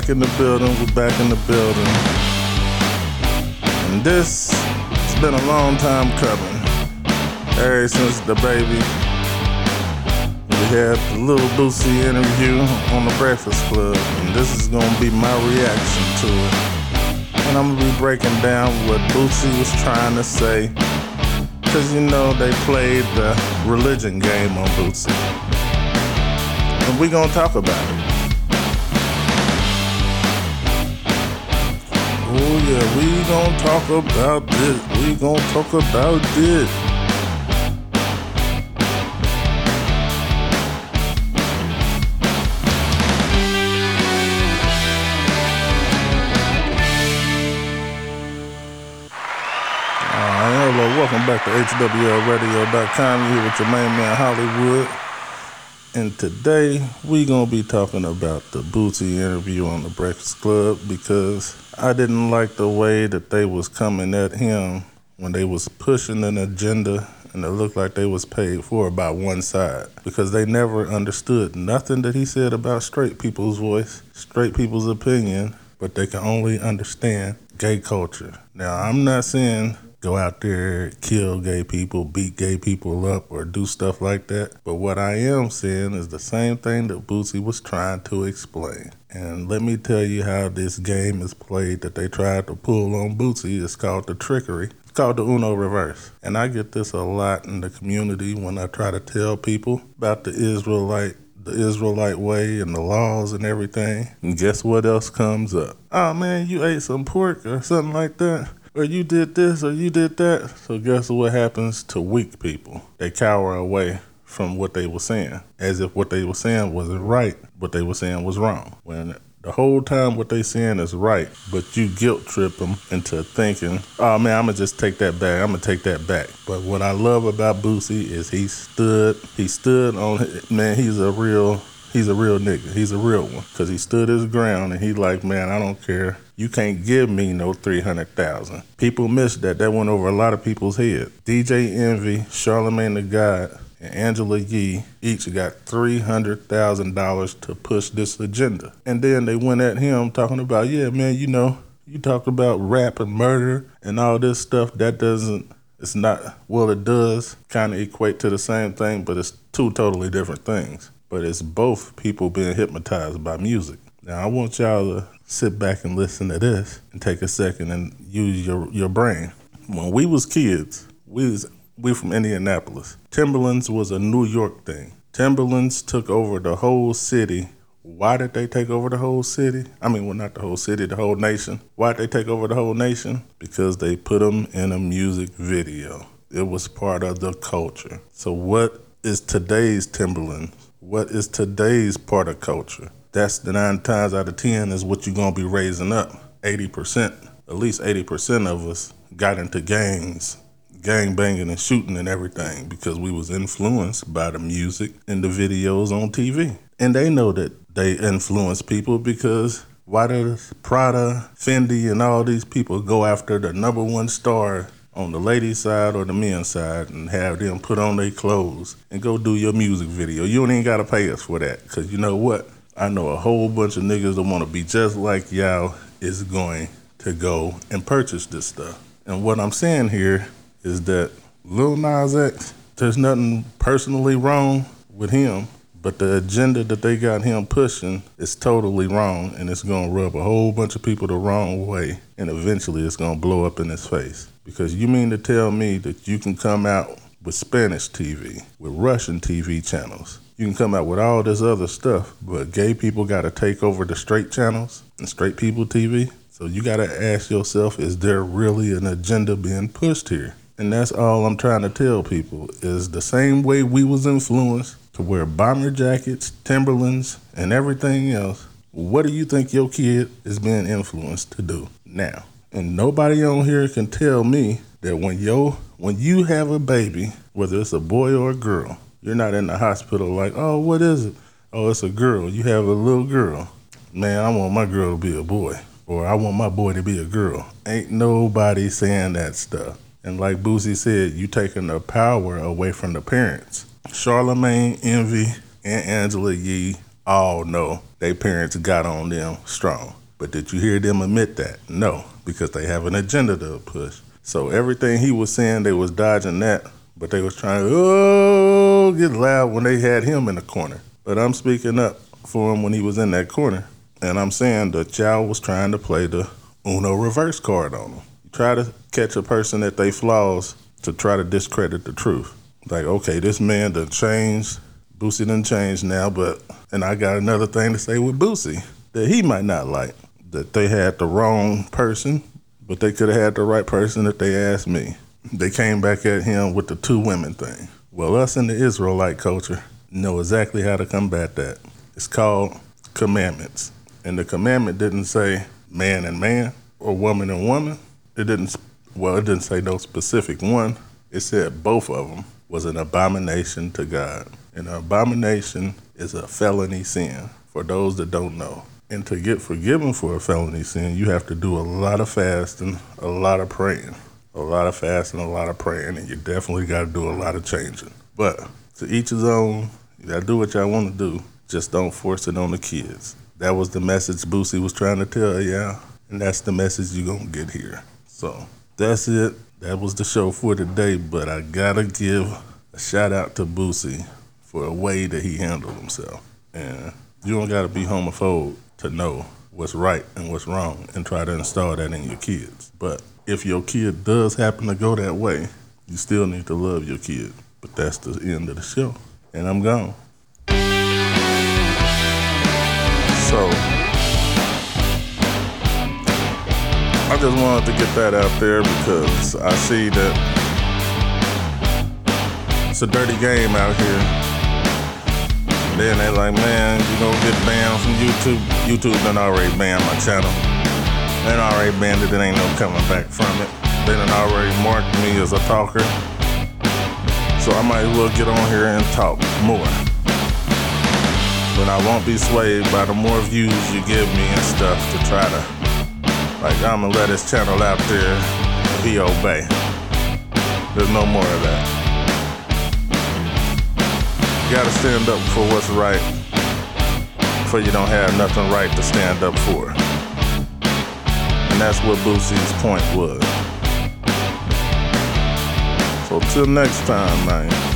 back in the building. We're back in the building. And this has been a long time coming. Ever since the baby. We had the little Boosie interview on the Breakfast Club. And this is gonna be my reaction to it. And I'm gonna be breaking down what Boosie was trying to say. Cause you know they played the religion game on Boosie. And we gonna talk about it. Yeah, we gonna talk about this. We gonna talk about this. Hello, welcome back to HWLRadio.com. You're here with your main man Hollywood. And today we gonna be talking about the Boosie interview on the Breakfast Club because I didn't like the way that they was coming at him when they was pushing an agenda and it looked like they was paid for by one side because they never understood nothing that he said about straight people's voice, straight people's opinion, but they can only understand gay culture. Now I'm not saying go out there, kill gay people, beat gay people up, or do stuff like that. But what I am saying is the same thing that Boosie was trying to explain. And let me tell you how this game is played that they tried to pull on Boosie. It's called the trickery. It's called the Uno reverse. And I get this a lot in the community when I try to tell people about the Israelite the Israelite way and the laws and everything. And guess what else comes up? Oh man, you ate some pork or something like that or you did this or you did that. So guess what happens to weak people? They cower away from what they were saying, as if what they were saying wasn't right, what they were saying was wrong. When the whole time what they saying is right, but you guilt trip them into thinking, oh man, I'm gonna just take that back. I'm gonna take that back. But what I love about Boosie is he stood, he stood on, man, he's a real he's a real nigga. He's a real one because he stood his ground and he like, man, I don't care. You can't give me no three hundred thousand. People missed that. That went over a lot of people's head. DJ Envy, Charlemagne the God, and Angela Yee each got three hundred thousand dollars to push this agenda. And then they went at him talking about, yeah, man, you know, you talked about rap and murder and all this stuff. That doesn't. It's not. Well, it does kind of equate to the same thing, but it's two totally different things but it's both people being hypnotized by music. Now I want y'all to sit back and listen to this and take a second and use your, your brain. When we was kids, we was we from Indianapolis. Timberlands was a New York thing. Timberlands took over the whole city. Why did they take over the whole city? I mean, well, not the whole city, the whole nation. Why did they take over the whole nation? Because they put them in a music video. It was part of the culture. So, what is today's Timberlands? What is today's part of culture. That's the nine times out of 10 is what you're to be raising up. 80%, at least 80% of us got into gangs, gang banging and shooting and everything because we was influenced by the music and the videos on TV. And they know that they influence people because why does Prada, Fendi, and all these people go after the number one star on the ladies' side or the men's side and have them put on their clothes and go do your music video. You even gotta pay us for that. Cause you know what? I know a whole bunch of niggas that wanna be just like y'all is going to go and purchase this stuff. And what I'm saying here is that Lil Nas X, there's nothing personally wrong with him, but the agenda that they got him pushing is totally wrong and it's gonna rub a whole bunch of people the wrong way and eventually it's gonna blow up in his face. Because you mean to tell me that you can come out with Spanish TV, with Russian TV channels. You can come out with all this other stuff, but gay people got to take over the straight channels and straight people TV. So you got to ask yourself, is there really an agenda being pushed here? And that's all I'm trying to tell people is the same way we was influenced to wear bomber jackets, Timberlands, and everything else. What do you think your kid is being influenced to do now? And nobody on here can tell me that when yo when you have a baby, whether it's a boy or a girl, you're not in the hospital like, oh, what is it? Oh, it's a girl. You have a little girl. Man, I want my girl to be a boy. Or I want my boy to be a girl. Ain't nobody saying that stuff. And like Boosie said, you taking the power away from the parents. Charlemagne, Envy, and Angela Yee all know their parents got on them strong. But did you hear them admit that? No, because they have an agenda to push. So everything he was saying, they was dodging that, but they was trying to oh get loud when they had him in the corner. But I'm speaking up for him when he was in that corner, and I'm saying the child was trying to play the Uno reverse card on him. You Try to catch a person at their flaws to try to discredit the truth. Like, okay, this man done changed. Boosie done changed now, but and I got another thing to say with Boosie that he might not like. That they had the wrong person, but they could have had the right person if they asked me. They came back at him with the two women thing. Well, us in the Israelite culture know exactly how to combat that. It's called commandments. And the commandment didn't say man and man or woman and woman. It didn't, well, it didn't say no specific one. It said both of them was an abomination to God. And an abomination is a felony sin for those that don't know. And to get forgiven for a felony sin, you have to do a lot of fasting, a lot of praying, a lot of fasting, a lot of praying, and you definitely got to do a lot of changing. But to each his own, you got to do what y'all want to do. Just don't force it on the kids. That was the message Boosie was trying to tell y'all, and that's the message you're going to get here. So that's it. That was the show for today, but I got to give a shout out to Boosie for a way that he handled himself. And you don't got to be homophobe to know what's right and what's wrong and try to install that in your kids. But if your kid does happen to go that way, you still need to love your kid. But that's the end of the show. And I'm gone. So I just wanted to get that out there because I see that it's a dirty game out here. Then they're like, man, you gonna get banned from YouTube. YouTube done already banned my channel. They done already banned it, there ain't no coming back from it. They done already marked me as a talker. So I might as well get on here and talk more. But I won't be swayed by the more views you give me and stuff to try to, like, I'm gonna let this channel out there and he obey. There's no more of that gotta stand up for what's right, for you don't have nothing right to stand up for. And that's what Boosie's point was. So till next time, man.